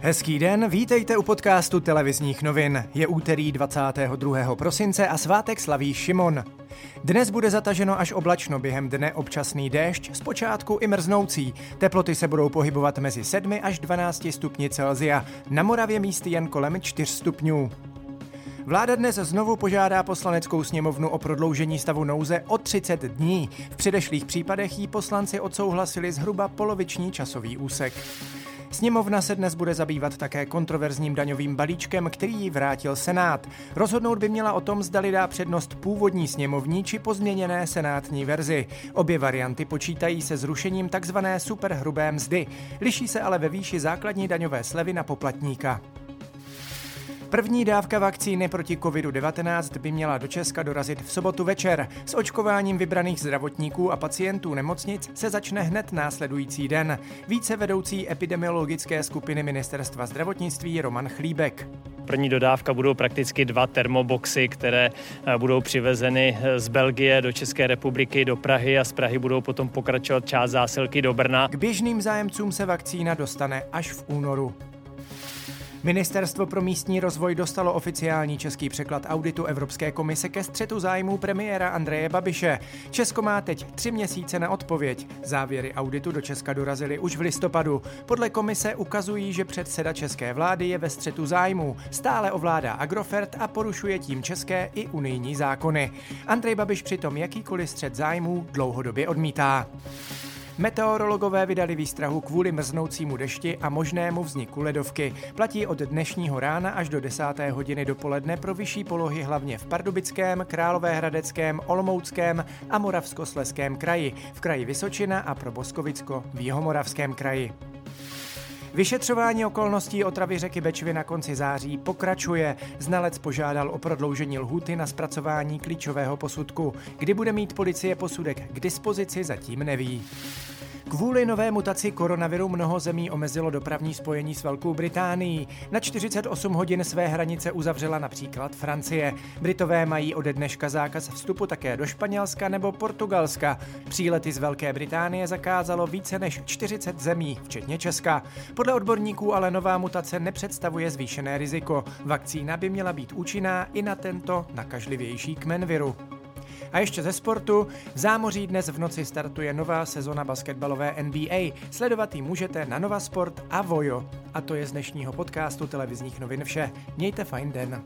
Hezký den, vítejte u podcastu televizních novin. Je úterý 22. prosince a svátek slaví Šimon. Dnes bude zataženo až oblačno, během dne občasný déšť, zpočátku i mrznoucí. Teploty se budou pohybovat mezi 7 až 12 stupni Celzia, na Moravě místy jen kolem 4 stupňů. Vláda dnes znovu požádá poslaneckou sněmovnu o prodloužení stavu nouze o 30 dní. V předešlých případech jí poslanci odsouhlasili zhruba poloviční časový úsek. Sněmovna se dnes bude zabývat také kontroverzním daňovým balíčkem, který jí vrátil Senát. Rozhodnout by měla o tom, zdali dá přednost původní sněmovní či pozměněné senátní verzi. Obě varianty počítají se zrušením tzv. superhrubé mzdy. Liší se ale ve výši základní daňové slevy na poplatníka. První dávka vakcíny proti COVID-19 by měla do Česka dorazit v sobotu večer. S očkováním vybraných zdravotníků a pacientů nemocnic se začne hned následující den. Více vedoucí epidemiologické skupiny ministerstva zdravotnictví Roman Chlíbek. První dodávka budou prakticky dva termoboxy, které eh, budou přivezeny eh, z Belgie do České republiky, do Prahy a z Prahy budou potom pokračovat část zásilky do Brna. K běžným zájemcům se vakcína dostane až v únoru. Ministerstvo pro místní rozvoj dostalo oficiální český překlad auditu Evropské komise ke střetu zájmů premiéra Andreje Babiše. Česko má teď tři měsíce na odpověď. Závěry auditu do Česka dorazily už v listopadu. Podle komise ukazují, že předseda české vlády je ve střetu zájmů, stále ovládá Agrofert a porušuje tím české i unijní zákony. Andrej Babiš přitom jakýkoliv střet zájmů dlouhodobě odmítá. Meteorologové vydali výstrahu kvůli mrznoucímu dešti a možnému vzniku ledovky. Platí od dnešního rána až do 10. hodiny dopoledne pro vyšší polohy hlavně v Pardubickém, Královéhradeckém, Olomouckém a Moravskosleském kraji, v kraji Vysočina a pro Boskovicko v Jihomoravském kraji. Vyšetřování okolností otravy řeky Bečvy na konci září pokračuje. Znalec požádal o prodloužení lhuty na zpracování klíčového posudku. Kdy bude mít policie posudek k dispozici, zatím neví. Kvůli nové mutaci koronaviru mnoho zemí omezilo dopravní spojení s Velkou Británií. Na 48 hodin své hranice uzavřela například Francie. Britové mají ode dneška zákaz vstupu také do Španělska nebo Portugalska. Přílety z Velké Británie zakázalo více než 40 zemí, včetně Česka. Podle odborníků ale nová mutace nepředstavuje zvýšené riziko. Vakcína by měla být účinná i na tento nakažlivější kmen viru. A ještě ze sportu. V zámoří dnes v noci startuje nová sezona basketbalové NBA. Sledovat ji můžete na Nova Sport a Vojo. A to je z dnešního podcastu televizních novin vše. Mějte fajn den.